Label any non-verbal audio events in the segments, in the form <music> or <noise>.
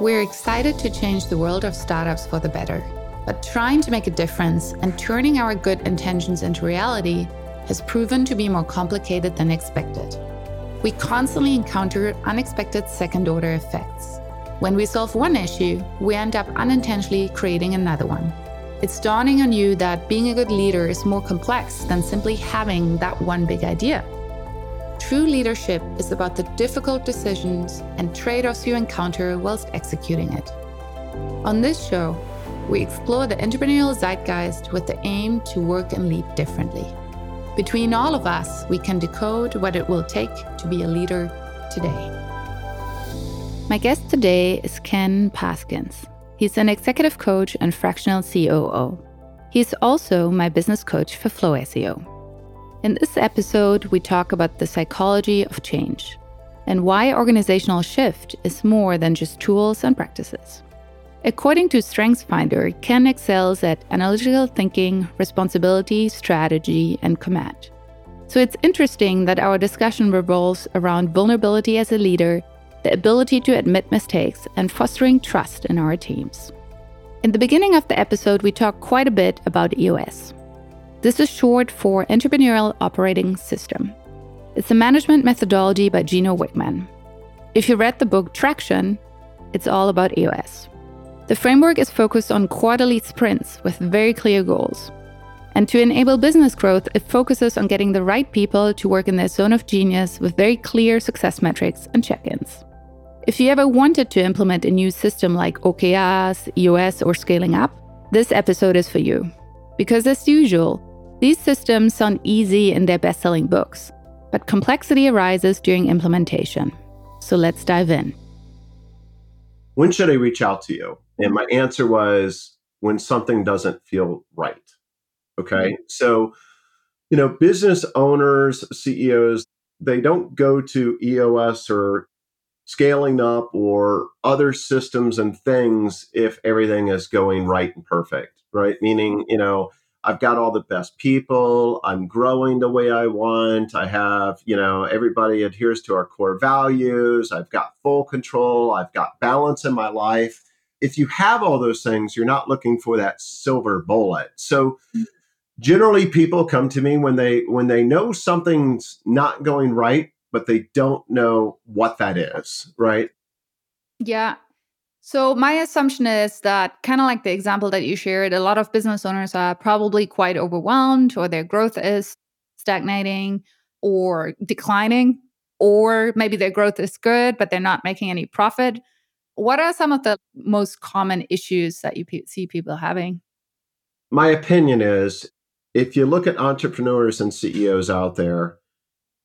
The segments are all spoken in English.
We're excited to change the world of startups for the better. But trying to make a difference and turning our good intentions into reality has proven to be more complicated than expected. We constantly encounter unexpected second order effects. When we solve one issue, we end up unintentionally creating another one. It's dawning on you that being a good leader is more complex than simply having that one big idea. True leadership is about the difficult decisions and trade offs you encounter whilst executing it. On this show, we explore the entrepreneurial zeitgeist with the aim to work and lead differently. Between all of us, we can decode what it will take to be a leader today. My guest today is Ken Paskins. He's an executive coach and fractional COO. He's also my business coach for Flow SEO. In this episode, we talk about the psychology of change and why organizational shift is more than just tools and practices. According to StrengthsFinder, Ken excels at analytical thinking, responsibility, strategy, and command. So it's interesting that our discussion revolves around vulnerability as a leader, the ability to admit mistakes, and fostering trust in our teams. In the beginning of the episode, we talk quite a bit about EOS. This is short for Entrepreneurial Operating System. It's a management methodology by Gino Wickman. If you read the book Traction, it's all about EOS. The framework is focused on quarterly sprints with very clear goals. And to enable business growth, it focuses on getting the right people to work in their zone of genius with very clear success metrics and check ins. If you ever wanted to implement a new system like OKRs, EOS, or scaling up, this episode is for you. Because as usual, these systems sound easy in their best selling books, but complexity arises during implementation. So let's dive in. When should I reach out to you? And my answer was when something doesn't feel right. Okay. Mm-hmm. So, you know, business owners, CEOs, they don't go to EOS or scaling up or other systems and things if everything is going right and perfect, right? Meaning, you know, I've got all the best people, I'm growing the way I want, I have, you know, everybody adheres to our core values, I've got full control, I've got balance in my life if you have all those things, you're not looking for that silver bullet. So generally people come to me when they when they know something's not going right, but they don't know what that is, right? Yeah. So my assumption is that kind of like the example that you shared, a lot of business owners are probably quite overwhelmed or their growth is stagnating or declining or maybe their growth is good but they're not making any profit what are some of the most common issues that you pe- see people having? My opinion is if you look at entrepreneurs and CEOs out there,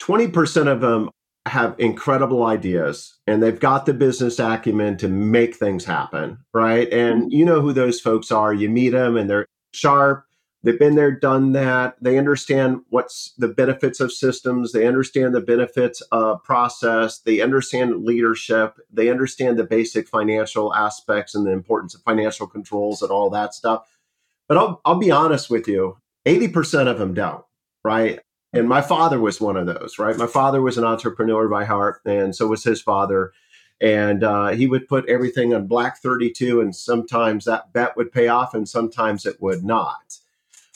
20% of them have incredible ideas and they've got the business acumen to make things happen, right? And mm-hmm. you know who those folks are. You meet them and they're sharp, They've been there, done that. They understand what's the benefits of systems. They understand the benefits of process. They understand leadership. They understand the basic financial aspects and the importance of financial controls and all that stuff. But I'll, I'll be honest with you 80% of them don't, right? And my father was one of those, right? My father was an entrepreneur by heart, and so was his father. And uh, he would put everything on black 32, and sometimes that bet would pay off, and sometimes it would not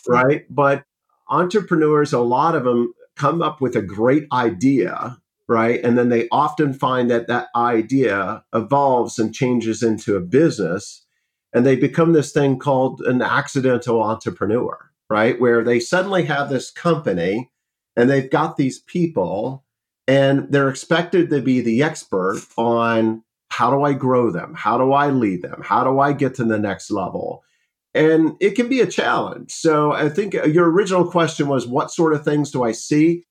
right? But entrepreneurs, a lot of them come up with a great idea, right? And then they often find that that idea evolves and changes into a business. And they become this thing called an accidental entrepreneur, right? Where they suddenly have this company and they've got these people and they're expected to be the expert on how do I grow them? How do I lead them? How do I get to the next level? and it can be a challenge. So I think uh, your original question was what sort of things do I see?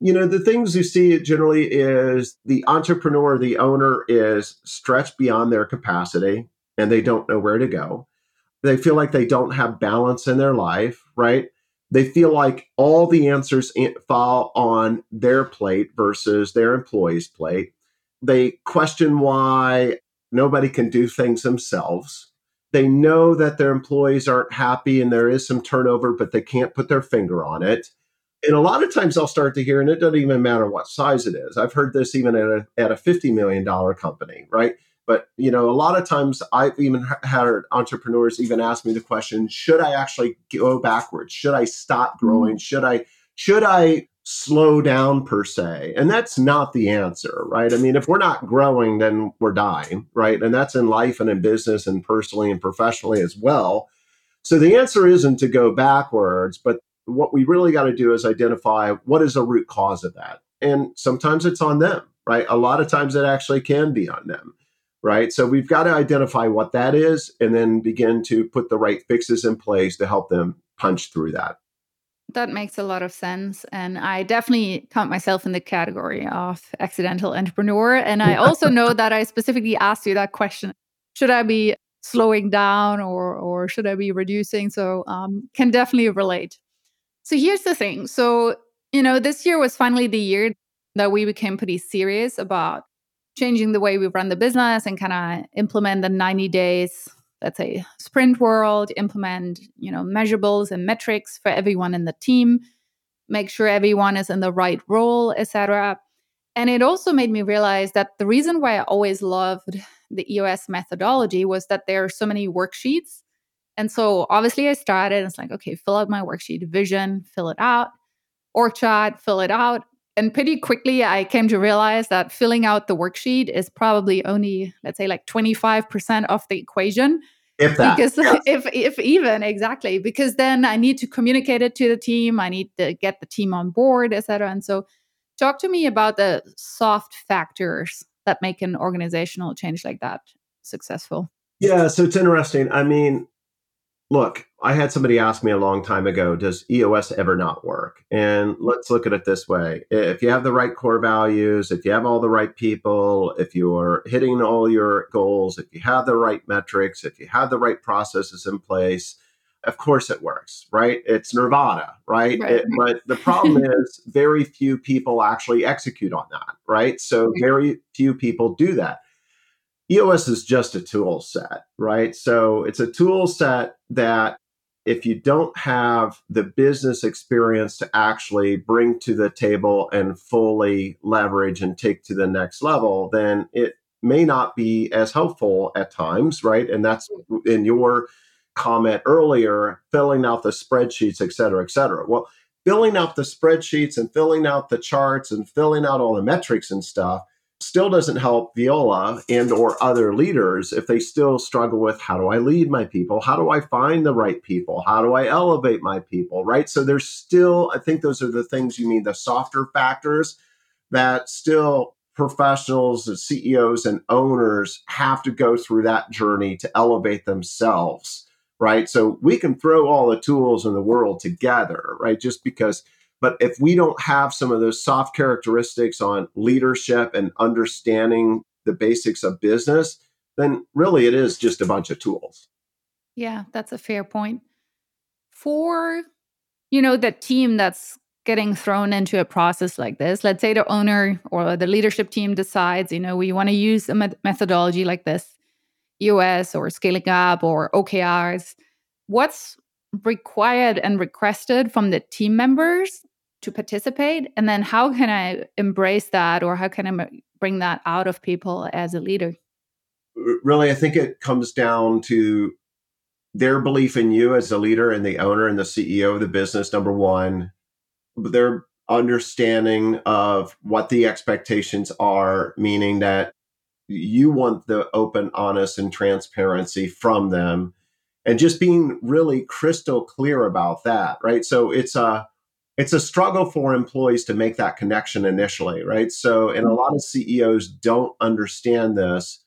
You know, the things you see generally is the entrepreneur, the owner is stretched beyond their capacity and they don't know where to go. They feel like they don't have balance in their life, right? They feel like all the answers fall on their plate versus their employee's plate. They question why nobody can do things themselves they know that their employees aren't happy and there is some turnover, but they can't put their finger on it. And a lot of times I'll start to hear, and it doesn't even matter what size it is. I've heard this even at a, at a $50 million company, right? But, you know, a lot of times I've even had entrepreneurs even ask me the question, should I actually go backwards? Should I stop mm-hmm. growing? Should I should I slow down per se? And that's not the answer, right? I mean, if we're not growing, then we're dying, right? And that's in life and in business and personally and professionally as well. So the answer isn't to go backwards, but what we really got to do is identify what is the root cause of that. And sometimes it's on them, right? A lot of times it actually can be on them, right? So we've got to identify what that is and then begin to put the right fixes in place to help them punch through that. That makes a lot of sense. And I definitely count myself in the category of accidental entrepreneur. And I <laughs> also know that I specifically asked you that question should I be slowing down or, or should I be reducing? So, um, can definitely relate. So, here's the thing. So, you know, this year was finally the year that we became pretty serious about changing the way we run the business and kind of implement the 90 days let's say sprint world implement you know measurables and metrics for everyone in the team make sure everyone is in the right role etc and it also made me realize that the reason why i always loved the eos methodology was that there are so many worksheets. And so obviously i started it's like okay fill out my worksheet vision fill it out org chart fill it out and pretty quickly i came to realize that filling out the worksheet is probably only let's say like 25% of the equation. If that. Because <laughs> yes. if if even exactly. Because then i need to communicate it to the team. I need to get the team on board etc and so talk to me about the soft factors that make an organizational change like that successful. Yeah so it's interesting. I mean look, I had somebody ask me a long time ago, does EOS ever not work? And let's look at it this way. If you have the right core values, if you have all the right people, if you're hitting all your goals, if you have the right metrics, if you have the right processes in place, of course it works, right? It's nirvana, right? right. It, but the problem <laughs> is very few people actually execute on that, right? So very few people do that. EOS is just a tool set, right? So it's a tool set that if you don't have the business experience to actually bring to the table and fully leverage and take to the next level, then it may not be as helpful at times, right? And that's in your comment earlier, filling out the spreadsheets, et cetera, et cetera. Well, filling out the spreadsheets and filling out the charts and filling out all the metrics and stuff still doesn't help Viola and or other leaders if they still struggle with how do I lead my people? How do I find the right people? How do I elevate my people? Right? So there's still I think those are the things you mean the softer factors that still professionals and CEOs and owners have to go through that journey to elevate themselves, right? So we can throw all the tools in the world together, right? Just because but if we don't have some of those soft characteristics on leadership and understanding the basics of business, then really it is just a bunch of tools. Yeah, that's a fair point. For, you know, the team that's getting thrown into a process like this, let's say the owner or the leadership team decides, you know, we want to use a methodology like this, EOS or scaling up or OKRs. What's required and requested from the team members to participate? And then how can i embrace that or how can i bring that out of people as a leader? Really i think it comes down to their belief in you as a leader and the owner and the ceo of the business number one. Their understanding of what the expectations are meaning that you want the open honest and transparency from them and just being really crystal clear about that right? So it's a it's a struggle for employees to make that connection initially right? So and a lot of ceos don't understand this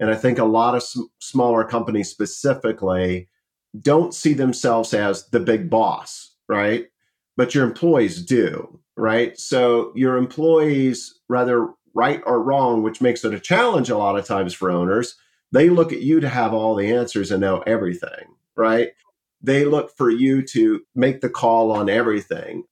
and i think a lot of sm- smaller companies specifically don't see themselves as the big boss right? But your employees do right? So your employees rather right or wrong which makes it a challenge a lot of times for owners they look at you to have all the answers and know everything, right? They look for you to make the call on everything.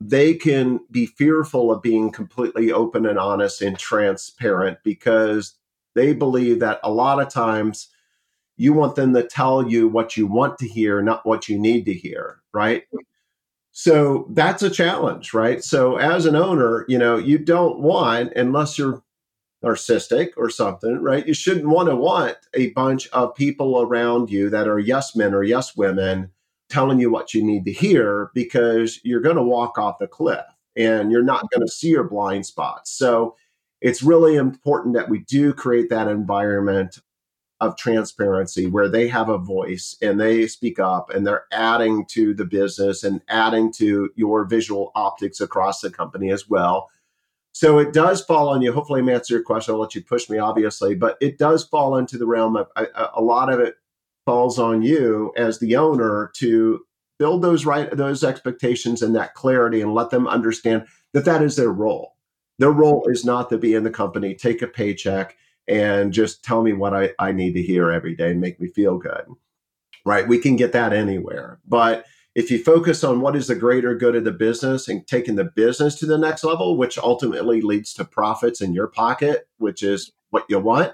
They can be fearful of being completely open and honest and transparent because they believe that a lot of times you want them to tell you what you want to hear, not what you need to hear, right? So that's a challenge, right? So as an owner, you know, you don't want, unless you're narcissistic or something, right? You shouldn't want to want a bunch of people around you that are yes men or yes women telling you what you need to hear because you're going to walk off the cliff and you're not going to see your blind spots. So it's really important that we do create that environment of transparency where they have a voice and they speak up and they're adding to the business and adding to your visual optics across the company as well. So it does fall on you. Hopefully, I'm answer your question. I'll let you push me, obviously, but it does fall into the realm of a, a lot of it falls on you as the owner to build those right those expectations and that clarity and let them understand that that is their role their role is not to be in the company take a paycheck and just tell me what I, I need to hear every day and make me feel good right we can get that anywhere but if you focus on what is the greater good of the business and taking the business to the next level which ultimately leads to profits in your pocket which is what you want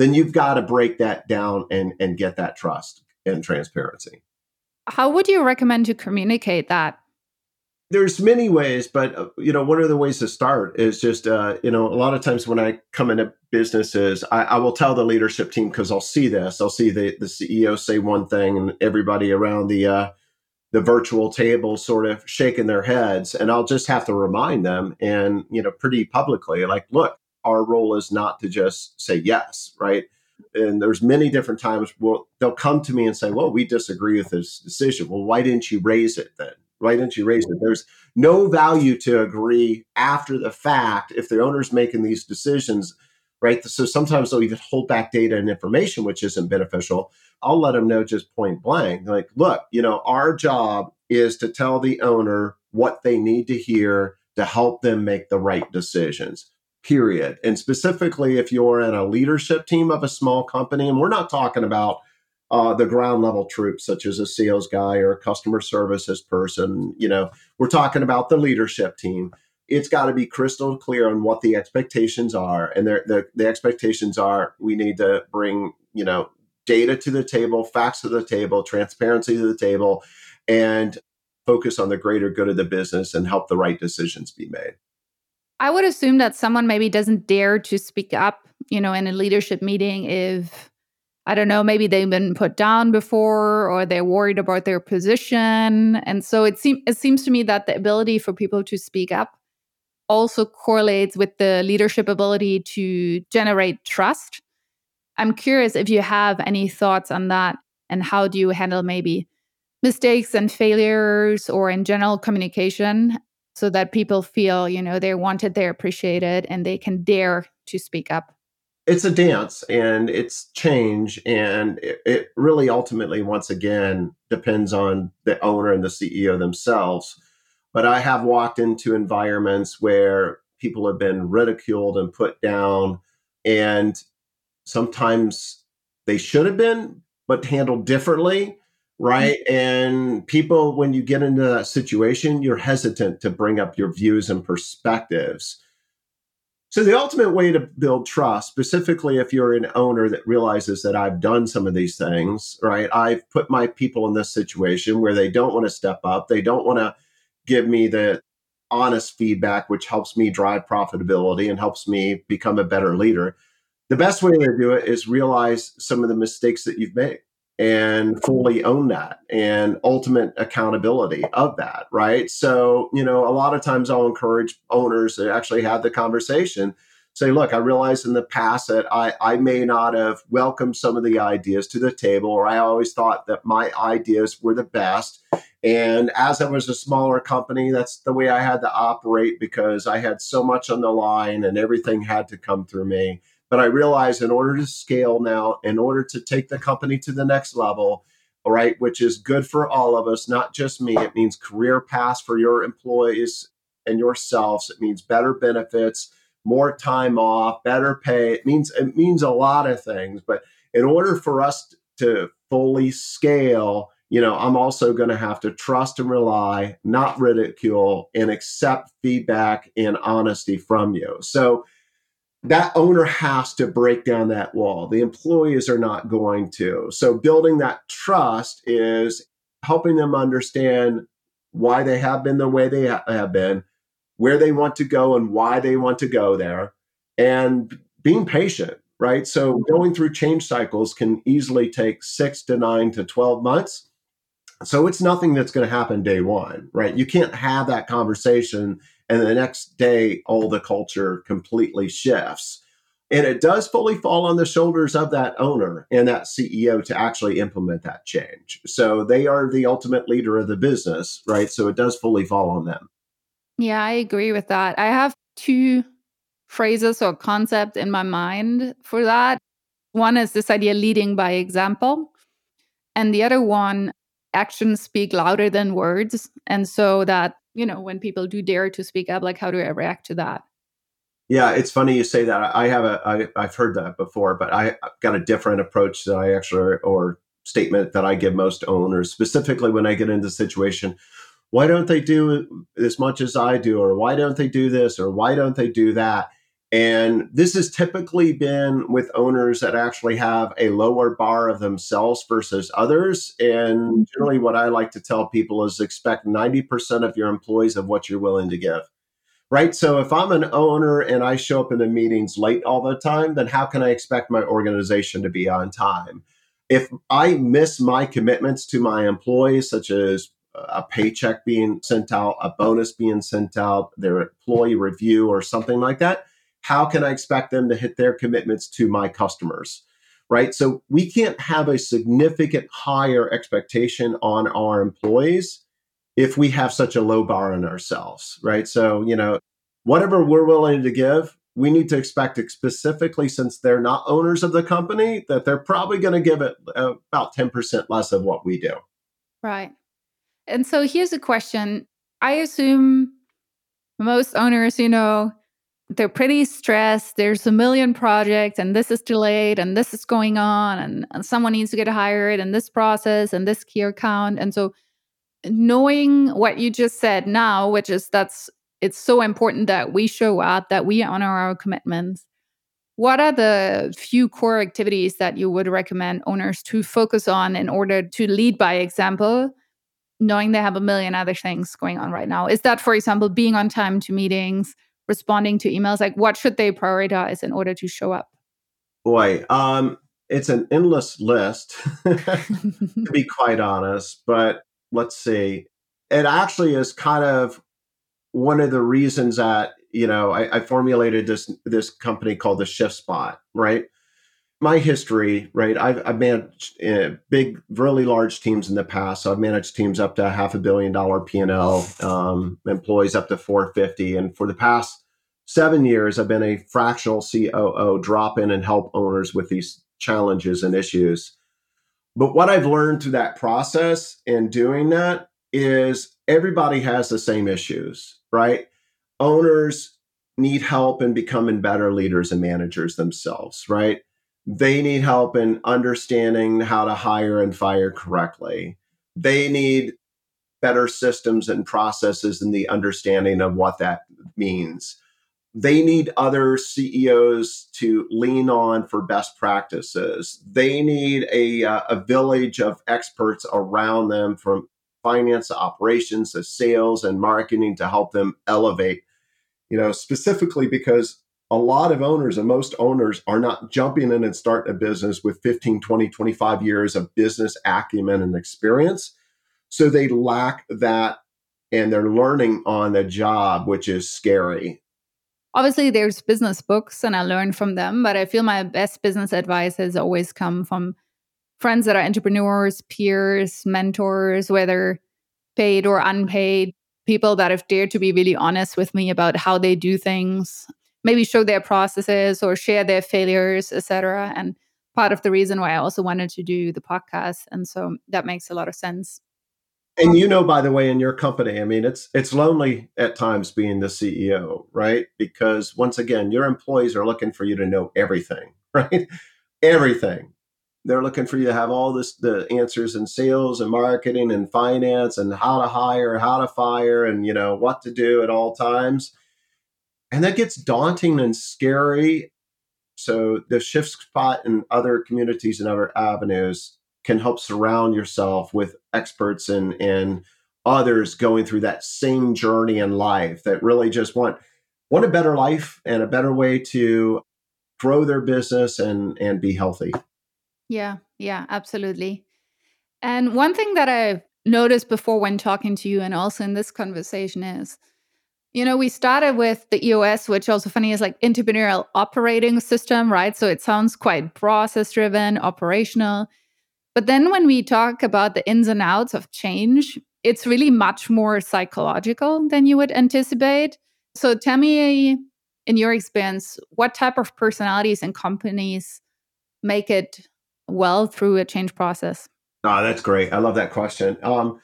then you've got to break that down and and get that trust and transparency. How would you recommend to communicate that? There's many ways but uh, you know one of the ways to start is just uh, you know a lot of times when i come into businesses i, I will tell the leadership team because i'll see this. I'll see the, the ceo say one thing and everybody around the uh, the virtual table sort of shaking their heads and i'll just have to remind them and you know pretty publicly like look our role is not to just say yes, right? And there's many different times well they'll come to me and say, "Well, we disagree with this decision." Well, why didn't you raise it then? Why didn't you raise it? There's no value to agree after the fact if the owner's making these decisions, right? So sometimes they'll even hold back data and information, which isn't beneficial. I'll let them know just point blank, like, look, you know, our job is to tell the owner what they need to hear to help them make the right decisions period. And specifically, if you're in a leadership team of a small company, and we're not talking about uh, the ground level troops, such as a sales guy or a customer services person, you know, we're talking about the leadership team. It's got to be crystal clear on what the expectations are, and the the expectations are we need to bring you know data to the table, facts to the table, transparency to the table, and focus on the greater good of the business and help the right decisions be made. I would assume that someone maybe doesn't dare to speak up, you know, in a leadership meeting if I don't know, maybe they've been put down before or they're worried about their position. And so it seems it seems to me that the ability for people to speak up also correlates with the leadership ability to generate trust. I'm curious if you have any thoughts on that and how do you handle maybe mistakes and failures or in general communication so that people feel, you know, they're wanted, they're appreciated, and they can dare to speak up? It's a dance and it's change. And it, it really ultimately, once again, depends on the owner and the CEO themselves. But I have walked into environments where people have been ridiculed and put down. And sometimes they should have been, but handled differently right? Mm-hmm. And people, when you get into that situation, you're hesitant to bring up your views and perspectives. So, the ultimate way to build trust, specifically if you're an owner that realizes that I've done some of these things, right? I've put my people in this situation where they don't want to step up, they don't want to give me the honest feedback, which helps me drive profitability and helps me become a better leader. The best way to do it is realize some of the mistakes that you've made and fully own that and ultimate accountability of that right so you know a lot of times i'll encourage owners to actually have the conversation say look i realize in the past that i i may not have welcomed some of the ideas to the table or i always thought that my ideas were the best and as I was a smaller company, that's the way I had to operate because I had so much on the line and everything had to come through me. But I realize in order to scale now, in order to take the company to the next level, right, which is good for all of us, not just me. It means career paths for your employees and yourselves. It means better benefits, more time off, better pay. It means it means a lot of things. But in order for us to fully scale, you know, I'm also going to have to trust and rely, not ridicule, and accept feedback and honesty from you. So that owner has to break down that wall. The employees are not going to. So, building that trust is helping them understand why they have been the way they have been, where they want to go, and why they want to go there, and being patient, right? So mm-hmm. going through change cycles can easily take six to nine to 12 months. So it's nothing that's going to happen day one, right? You can't have that conversation and the next day all the culture completely shifts. And it does fully fall on the shoulders of that owner and that CEO to actually implement that change. So they are the ultimate leader of the business, right? So it does fully fall on them. Yeah, I agree with that. I have two phrases or concepts in my mind for that. One is this idea leading by example. And the other one, actions speak louder than words. And so that, you know, when people do dare to speak up, like how do I react to that? Yeah, it's funny you say that. I have a, I, I've heard that before, but I got a different approach that I actually, or statement that I give most owners, specifically when I get into the situation. Why don't they do as much as I do? Or why don't they do this? Or why don't they do that? And this has typically been with owners that actually have a lower bar of themselves versus others. And mm-hmm. generally, what I like to tell people is expect 90% of your employees of what you're willing to give. Right. So if I'm an owner and I show up in the meetings late all the time, then how can I expect my organization to be on time? If I miss my commitments to my employees, such as a paycheck being sent out, a bonus being sent out, their employee review, or something like that, how can I expect them to hit their commitments to my customers? Right. So we can't have a significant higher expectation on our employees if we have such a low bar on ourselves. Right. So, you know, whatever we're willing to give, we need to expect it specifically since they're not owners of the company that they're probably going to give it uh, about 10% less of what we do. Right. And so here's a question. I assume most owners, you know, they're pretty stressed. There's a million projects, and this is delayed, and this is going on, and, and someone needs to get hired, and this process, and this key account. And so, knowing what you just said now, which is that's it's so important that we show up, that we honor our commitments. What are the few core activities that you would recommend owners to focus on in order to lead by example, knowing they have a million other things going on right now? Is that, for example, being on time to meetings? Responding to emails? Like, what should they prioritize in order to show up? Boy, um, it's an endless list, <laughs> to be quite honest. But let's see. It actually is kind of one of the reasons that you know I, I formulated this this company called the Shift Spot, right? My history, right? I've, I've managed uh, big, really large teams in the past. So I've managed teams up to half a billion dollar P and L, um, employees up to 450, and for the past seven years, I've been a fractional COO, drop in and help owners with these challenges and issues. But what I've learned through that process and doing that is everybody has the same issues, right? Owners need help in becoming better leaders and managers themselves, right? They need help in understanding how to hire and fire correctly. They need better systems and processes and the understanding of what that means. They need other CEOs to lean on for best practices. They need a, uh, a village of experts around them from finance operations to sales and marketing to help them elevate, you know, specifically because a lot of owners and most owners are not jumping in and starting a business with 15, 20, 25 years of business acumen and experience. So they lack that and they're learning on the job, which is scary. Obviously, there's business books and I learn from them, but I feel my best business advice has always come from friends that are entrepreneurs, peers, mentors, whether paid or unpaid, people that have dared to be really honest with me about how they do things maybe show their processes or share their failures, etc. And part of the reason why I also wanted to do the podcast. And so that makes a lot of sense. And you know, by the way, in your company, I mean, it's it's lonely at times being the CEO, right? Because once again, your employees are looking for you to know everything, <laughs> right? everything. They're looking for you to have all this the answers in sales and marketing and finance and how to hire, how to fire, and you know what to do at all times. And that gets daunting and scary. So the shift spot and other communities and other avenues can help surround yourself with experts and, and others going through that same journey in life that really just want want a better life and a better way to grow their business and and be healthy. Yeah, yeah, absolutely. And one thing that I've noticed before when talking to you and also in this conversation is you know, we started with the EOS, which also funny is like entrepreneurial operating system, right? So it sounds quite process driven, operational. But then when we talk about the ins and outs of change, it's really much more psychological than you would anticipate. So tell me, in your experience, what type of personalities and companies make it well through a change process? Oh, that's great. I love that question. Um,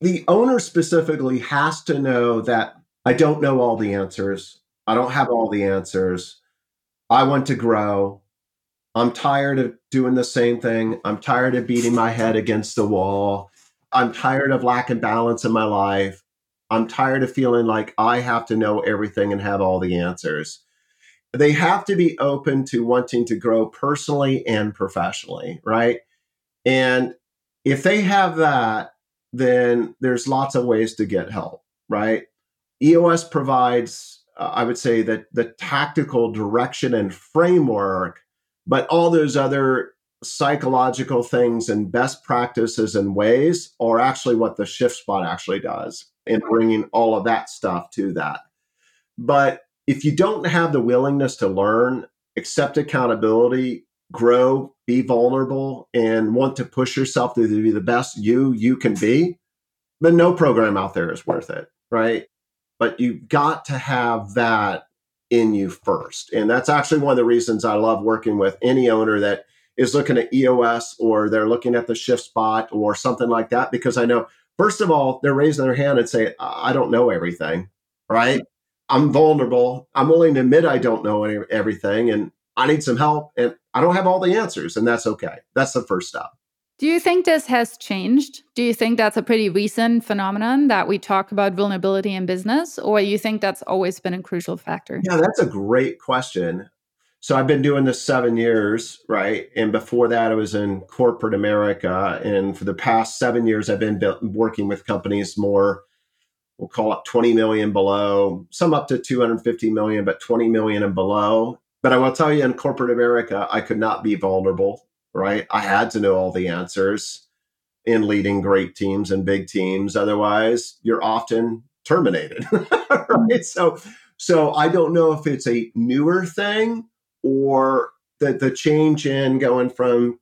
the owner specifically has to know that I don't know all the answers. I don't have all the answers. I want to grow. I'm tired of doing the same thing. I'm tired of beating my head against the wall. I'm tired of lacking balance in my life. I'm tired of feeling like I have to know everything and have all the answers. They have to be open to wanting to grow personally and professionally, right? And if they have that, then there's lots of ways to get help, right? EOS provides, uh, I would say, that the tactical direction and framework, but all those other psychological things and best practices and ways are actually what the shift spot actually does in bringing all of that stuff to that. But if you don't have the willingness to learn, accept accountability, grow, be vulnerable, and want to push yourself to be the best you you can be, then no program out there is worth it, right? But you've got to have that in you first. And that's actually one of the reasons I love working with any owner that is looking at EOS or they're looking at the shift spot or something like that, because I know, first of all, they're raising their hand and say, I don't know everything, right? I'm vulnerable. I'm willing to admit I don't know everything and I need some help and I don't have all the answers. And that's okay. That's the first step. Do you think this has changed? Do you think that's a pretty recent phenomenon that we talk about vulnerability in business, or you think that's always been a crucial factor? Yeah, that's a great question. So I've been doing this seven years, right? And before that, I was in corporate America. And for the past seven years, I've been working with companies more, we'll call it 20 million below, some up to 250 million, but 20 million and below. But I will tell you, in corporate America, I could not be vulnerable right? I had to know all the answers in leading great teams and big teams. Otherwise, you're often terminated, <laughs> right? So, so I don't know if it's a newer thing or the the change in going from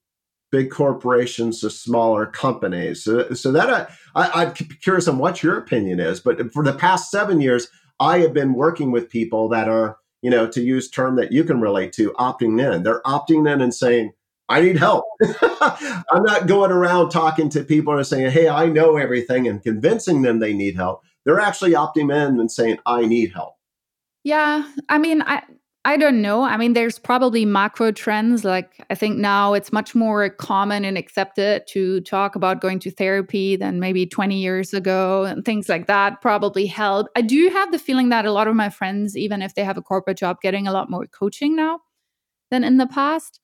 big corporations to smaller companies. So, so that I, I, I'm curious on what your opinion is. But for the past seven years, I have been working with people that are, you know, to use term that you can relate to, opting in. They're opting in and saying, I need help. <laughs> I'm not going around talking to people and saying, hey, I know everything and convincing them they need help. They're actually opting in and saying, I need help. Yeah. I mean, I, I don't know. I mean, there's probably macro trends. Like, I think now it's much more common and accepted to talk about going to therapy than maybe 20 years ago, and things like that probably help. I do have the feeling that a lot of my friends, even if they have a corporate job, getting a lot more coaching now than in the past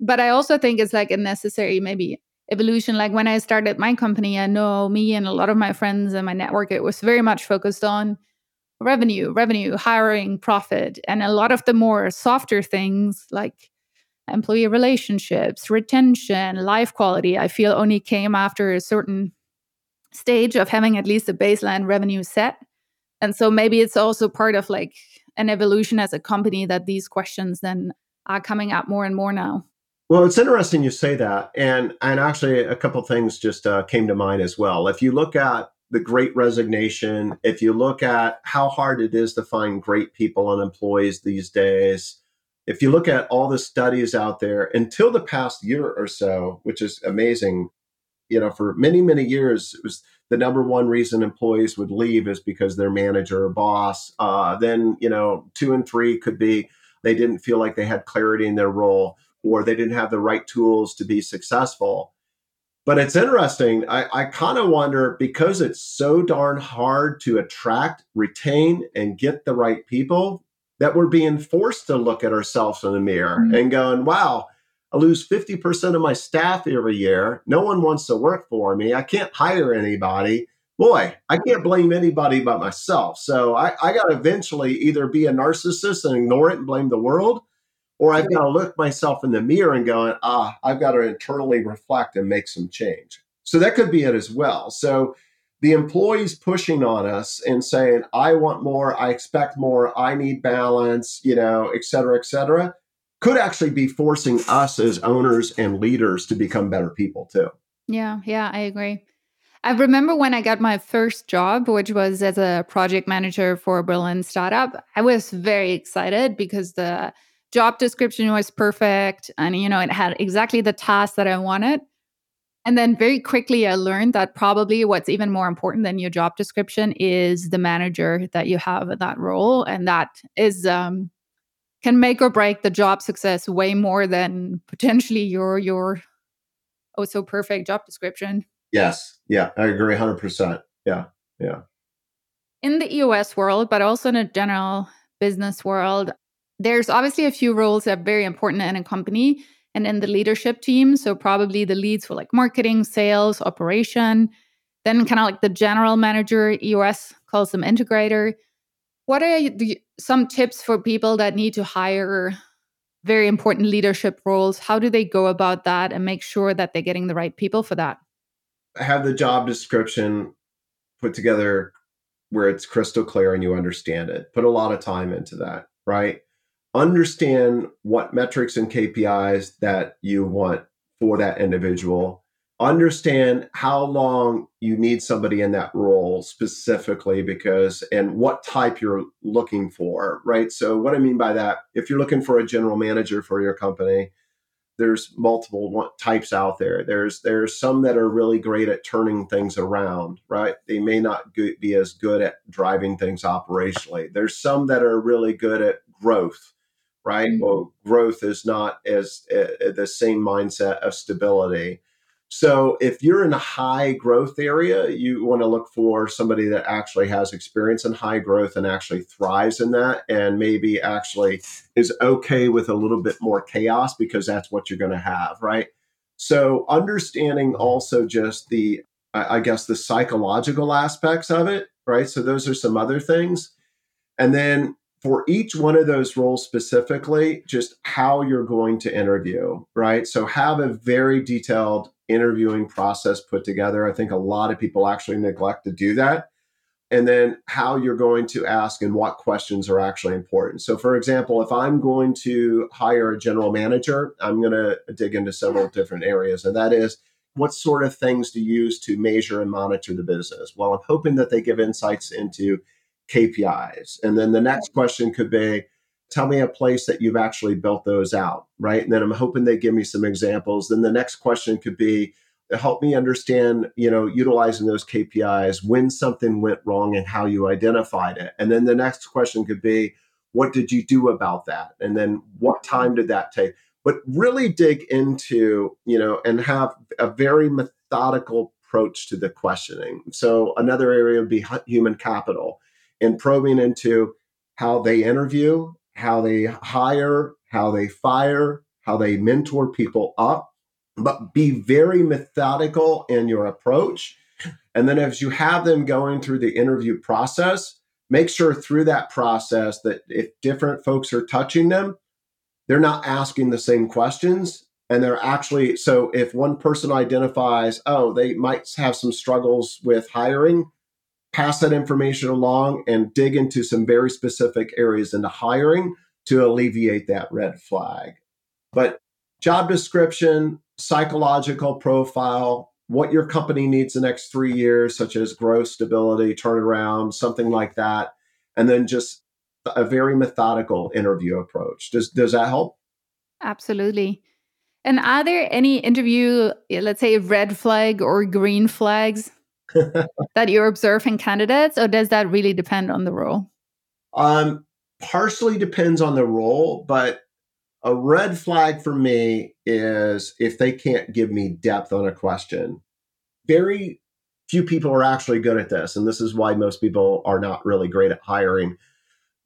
but I also think it's like a necessary maybe evolution. Like when I started my company, I know me and a lot of my friends and my network, it was very much focused on revenue, revenue, hiring, profit, and a lot of the more softer things like employee relationships, retention, life quality, I feel only came after a certain stage of having at least a baseline revenue set. And so maybe it's also part of like an evolution as a company that these questions then are coming up more and more now. Well, it's interesting you say that, and and actually a couple things just uh, came to mind as well. If you look at the Great Resignation, if you look at how hard it is to find great people and employees these days, if you look at all the studies out there, until the past year or so, which is amazing, you know, for many many years, it was the number one reason employees would leave is because their manager or boss. Uh, then you know, two and three could be they didn't feel like they had clarity in their role or they didn't have the right tools to be successful. But it's interesting. I, I kind of wonder because it's so darn hard to attract, retain, and get the right people that we're being forced to look at ourselves in the mirror mm-hmm. and going, wow, I lose 50% of my staff every year. No one wants to work for me. I can't hire anybody. Boy, I can't blame anybody but myself. So I, I got to eventually either be a narcissist and ignore it and blame the world, or I've got to look myself in the mirror and going, ah, I've got to internally reflect and make some change. So that could be it as well. So the employees pushing on us and saying, I want more, I expect more, I need balance, you know, et cetera, et cetera, could actually be forcing us as owners and leaders to become better people too. Yeah, yeah, I agree. I remember when I got my first job, which was as a project manager for a Berlin startup, I was very excited because the job description was perfect and you know it had exactly the task that I wanted. And then very quickly I learned that probably what's even more important than your job description is the manager that you have in that role and that is um can make or break the job success way more than <laughs> potentially your your oh so perfect job description. Yes. Yeah, I agree 100%. Yeah. Yeah. In the EOS world, but also in a general business world, there's obviously a few roles that are very important in a company and in the leadership team. So, probably the leads for like marketing, sales, operation, then kind of like the general manager, EOS calls them integrator. What are the, some tips for people that need to hire very important leadership roles? How do they go about that and make sure that they're getting the right people for that? I Have the job description put together where it's crystal clear and you understand it. Put a lot of time into that, right? Understand what metrics and KPIs that you want for that individual. Understand how long you need somebody in that role specifically because and what type you're looking for, right? So, what I mean by that, if you're looking for a general manager for your company, there's multiple types out there. There's there's some that are really great at turning things around, right? They may not be as good at driving things operationally. There's some that are really good at growth right? Mm-hmm. Well, growth is not as uh, the same mindset of stability. So if you're in a high growth area, you want to look for somebody that actually has experience in high growth and actually thrives in that and maybe actually is okay with a little bit more chaos because that's what you're going to have, right? So understanding also just the I guess the psychological aspects of it, right? So those are some other things. And then for each one of those roles specifically, just how you're going to interview, right? So have a very detailed interviewing process put together. I think a lot of people actually neglect to do that. And then how you're going to ask and what questions are actually important. So, for example, if I'm going to hire a general manager, I'm going to dig into several different areas. And that is, what sort of things to use to measure and monitor the business? Well, I'm hoping that they give insights into KPIs. And then the next question could be, tell me a place that you've actually built those out, right? And then I'm hoping they give me some examples. Then the next question could be, help me understand, you know, utilizing those KPIs when something went wrong and how you identified it. And then the next question could be, what did you do about that? And then what time did that take? But really dig into, you know, and have a very methodical approach to the questioning. So another area would be human capital and probing into how they interview, how they hire, how they fire, how they mentor people up, but be very methodical in your approach. And then as you have them going through the interview process, make sure through that process that if different folks are touching them, they're not asking the same questions. And they're actually, so if one person identifies, oh, they might have some struggles with hiring, pass that information along and dig into some very specific areas into hiring to alleviate that red flag. But job description, psychological profile, what your company needs the next three years, such as growth, stability, turnaround, something like that. And then just a very methodical interview approach. Does does that help? Absolutely. And are there any interview, let's say red flag or green flags <laughs> that you're observing candidates, or does that really depend on the role? Um, partially depends on the role, but a red flag for me is if they can't give me depth on a question. Very few people are actually good at this, and this is why most people are not really great at hiring.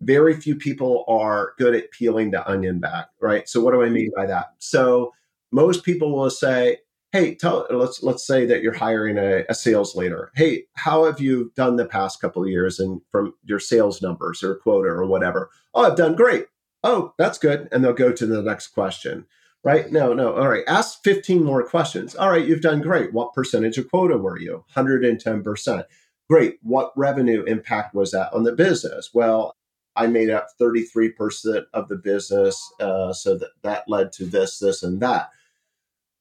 Very few people are good at peeling the onion back, right? So, what do I mean by that? So, most people will say, hey tell let's let's say that you're hiring a, a, sales leader hey how have you done the past couple of years and from your sales numbers or quota or whatever oh i've done great oh, that's good. And they'll go to the next question. Right? No, no. All right. Ask 15 more questions. All right. You've done great. What percentage of quota were you? 110%. Great. What revenue impact was that on the business? Well, I made up 33% of the business. Uh, so that, that led to this, this, and that.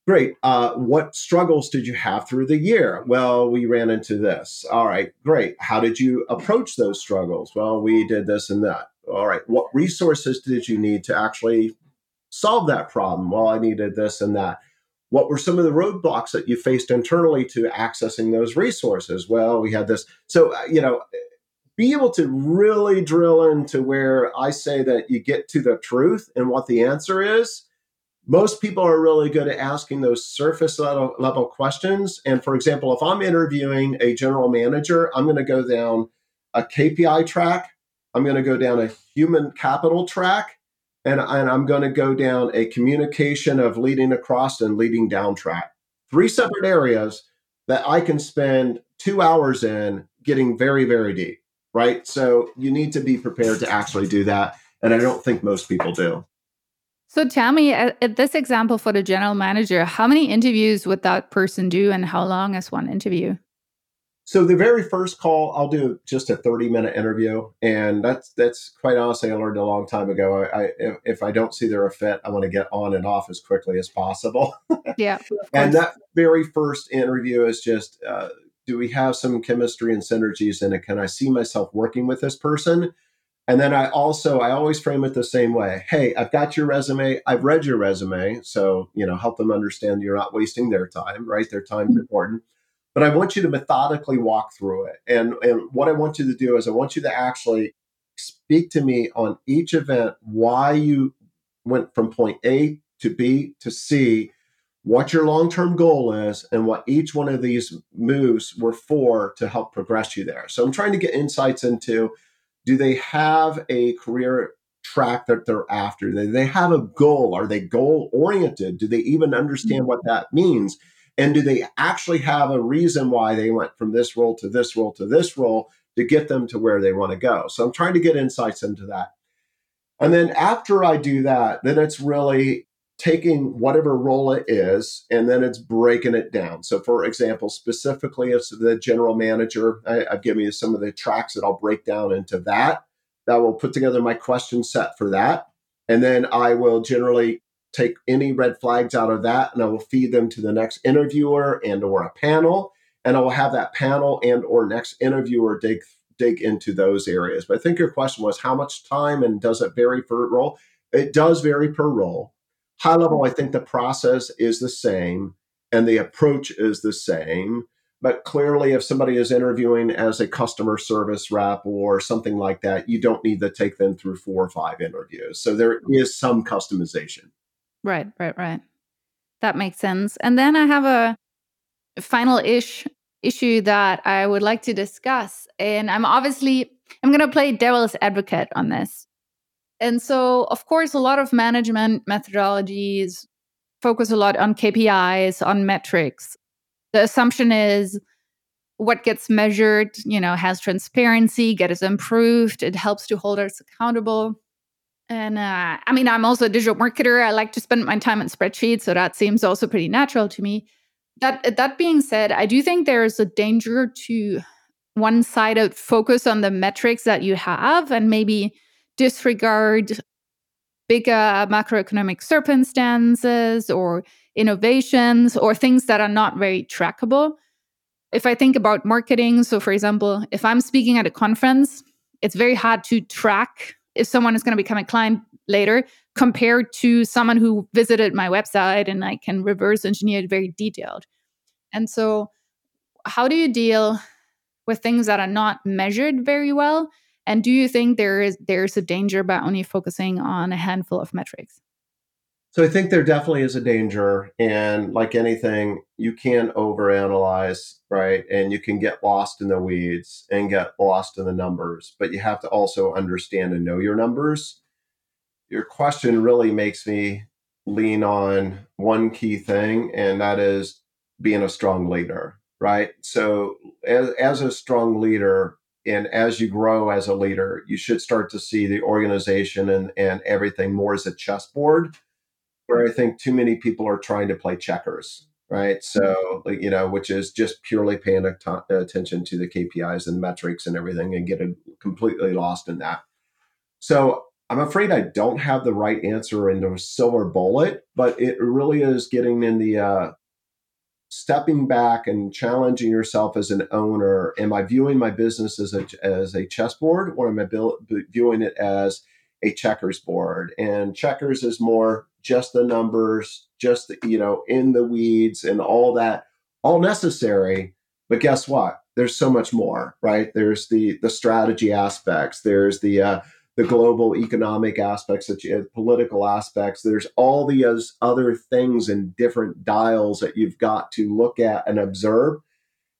Great. Uh, what struggles did you have through the year? Well, we ran into this. All right, great. How did you approach those struggles? Well, we did this and that. All right. What resources did you need to actually solve that problem? Well, I needed this and that. What were some of the roadblocks that you faced internally to accessing those resources? Well, we had this. So, uh, you know, be able to really drill into where I say that you get to the truth and what the answer is most people are really good at asking those surface level, level questions. And for example, if I'm interviewing a general manager, I'm going to go down a KPI track, I'm going to go down a human capital track, and, and I'm going to go down a communication of leading across and leading down track. Three separate areas that I can spend two hours in getting very, very deep, right? So you need to be prepared to actually do that. And I don't think most people do. So tell me, at, this example for the general manager, how many interviews would that person do and how long is one interview? So the very first call, I'll do just a 30 minute interview. And that's, that's quite honestly, I learned a long time ago. I, I if I don't see they're a fit, I want to get on and off as quickly as possible. <laughs> yeah. and that very first interview is just, uh, do we have some chemistry and synergies in it? Can I see myself working with this person? And then I also I always frame it the same way. Hey, I've got your resume. I've read your resume, so you know help them understand you're not wasting their time. Right, their time's mm-hmm. important. But I want you to methodically walk through it. And and what I want you to do is I want you to actually speak to me on each event why you went from point A to B to C, what your long term goal is, and what each one of these moves were for to help progress you there. So I'm trying to get insights into do they have a career track that they're after? Do they have a goal? Are they goal oriented? Do they even understand what that means? And do they actually have a reason why they went from this role to this role to this role to get them to where they want to go? So I'm trying to get insights into that. And then after I do that, then it's really taking whatever role it is and then it's breaking it down. So, for example, specifically as the general manager, I, have given you some of the tracks that I'll break down into that. That will put together my question set for that. And then I will generally take any red flags out of that and I will feed them to the next interviewer and or a panel. And I will have that panel and or next interviewer dig dig into those areas. But I think your question was how much time and does it vary per role? It does vary per role. High level, I think the process is the same and the approach is the same. But clearly, if somebody is interviewing as a customer service rep or something like that, you don't need to take them through four or five interviews. So there is some customization. Right, right, right. That makes sense. And then I have a final ish issue that I would like to discuss. And I'm obviously I'm going to play devil's advocate on this and so, of course, a lot of management methodologies focus a lot on KPIs, on metrics. The assumption is what gets measured, you know, has transparency, gets improved, it helps to hold us accountable. And uh, I mean, I'm also a digital marketer. I like to spend my time on spreadsheets, so that seems also pretty natural to me. That that being said, I do think there is a danger to one-sided focus on the metrics that you have, and maybe disregard bigger macroeconomic circumstances or innovations or things that are not very trackable. If I think about marketing, so for example, if I'm speaking at a conference, it's very hard to track if someone is going to become a client later compared to someone who visited my website and I can reverse engineer it very detailed. And so, how do you deal with things that are not measured very well and do you think there is there's a danger about only focusing on a handful of metrics? So I think there definitely is a danger, and like anything, you can overanalyze, right? And you can get lost in the weeds and get lost in the numbers, but you have to also understand and know your numbers. Your question really makes me lean on one key thing, and that is being a strong leader, right? So as, as a strong leader, and as you grow as a leader, you should start to see the organization and, and everything more as a chessboard, where I think too many people are trying to play checkers, right? So, you know, which is just purely paying attention to the KPIs and metrics and everything and getting completely lost in that. So, I'm afraid I don't have the right answer in the silver bullet, but it really is getting in the uh, stepping back and challenging yourself as an owner. Am I viewing my business as a as a chessboard, or am I viewing it as a checkers board? And checkers is more just the numbers, just the, you know in the weeds and all that, all necessary. But guess what? There's so much more, right? There's the the strategy aspects. There's the uh, the global economic aspects, that the political aspects. There's all these other things and different dials that you've got to look at and observe,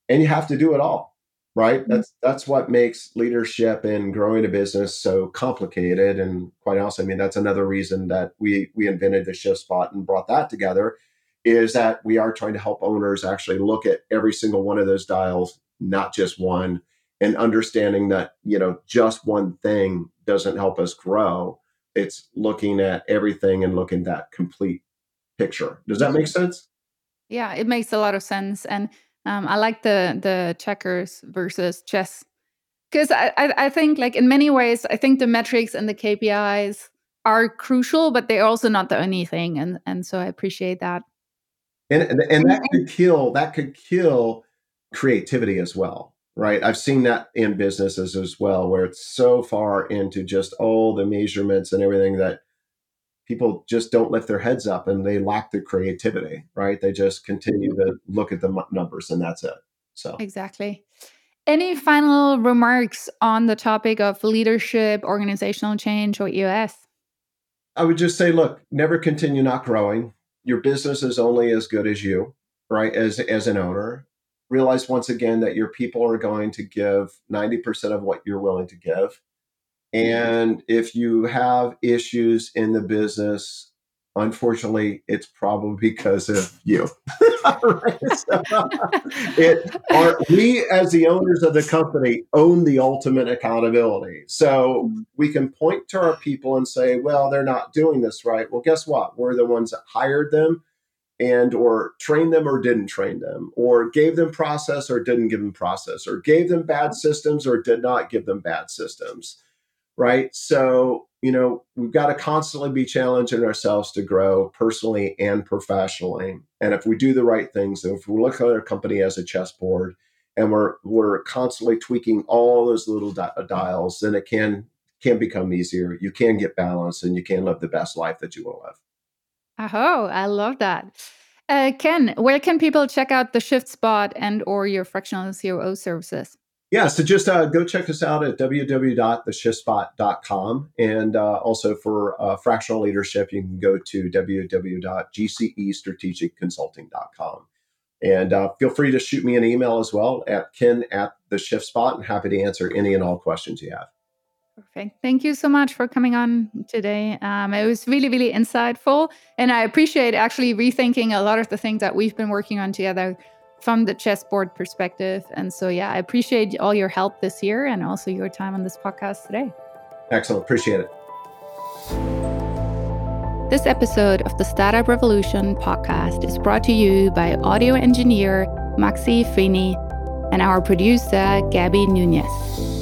and you have to do it all, right? Mm-hmm. That's that's what makes leadership and growing a business so complicated. And quite honestly, I mean that's another reason that we we invented the shift spot and brought that together, is that we are trying to help owners actually look at every single one of those dials, not just one and understanding that you know just one thing doesn't help us grow it's looking at everything and looking at that complete picture. Does that make sense? Yeah it makes a lot of sense and um, i like the the checkers versus chess. Because I, I, I think like in many ways i think the metrics and the kpis are crucial but they're also not the only thing and and so i appreciate that. And and, and that could kill that could kill creativity as well right? I've seen that in businesses as well, where it's so far into just all the measurements and everything that people just don't lift their heads up and they lack the creativity, right? They just continue mm-hmm. to look at the numbers and that's it. So, exactly. Any final remarks on the topic of leadership, organizational change, or EOS? I would just say, look, never continue not growing. Your business is only as good as you, right? As as an owner, realize once again that your people are going to give 90% of what you're willing to give. And if you have issues in the business, unfortunately, it's probably because of you. <laughs> it, are, we, as the owners of the company, own the ultimate accountability. So we can point to our people and say, well, they're not doing this right. Well, guess what? We're the ones that hired them and or trained them or didn't train them or gave them process or didn't give them process or gave them bad systems or did not give them bad systems right? So you know we've got to constantly be challenging ourselves to grow personally and professionally. And if we do the right things if we look at our company as a chessboard and we're we're constantly tweaking all those little di- uh, dials then it can can become easier. You can get balance and you can live the best life that you will live Oh, I love that. Uh, Ken, where can people check out the Shift Spot and or your fractional COO services? Yeah, so just uh, go check us out at www.theshiftspot.com. And uh, also for uh, fractional leadership, you can go to www.gcestrategicconsulting.com. And uh, feel free to shoot me an email as well at ken at the shift spot and happy to answer any and all questions you have. Perfect. Thank you so much for coming on today. Um, it was really, really insightful. And I appreciate actually rethinking a lot of the things that we've been working on together from the chessboard perspective. And so, yeah, I appreciate all your help this year and also your time on this podcast today. Excellent. Appreciate it. This episode of the Startup Revolution podcast is brought to you by audio engineer Maxi Fini and our producer, Gabby Nunez.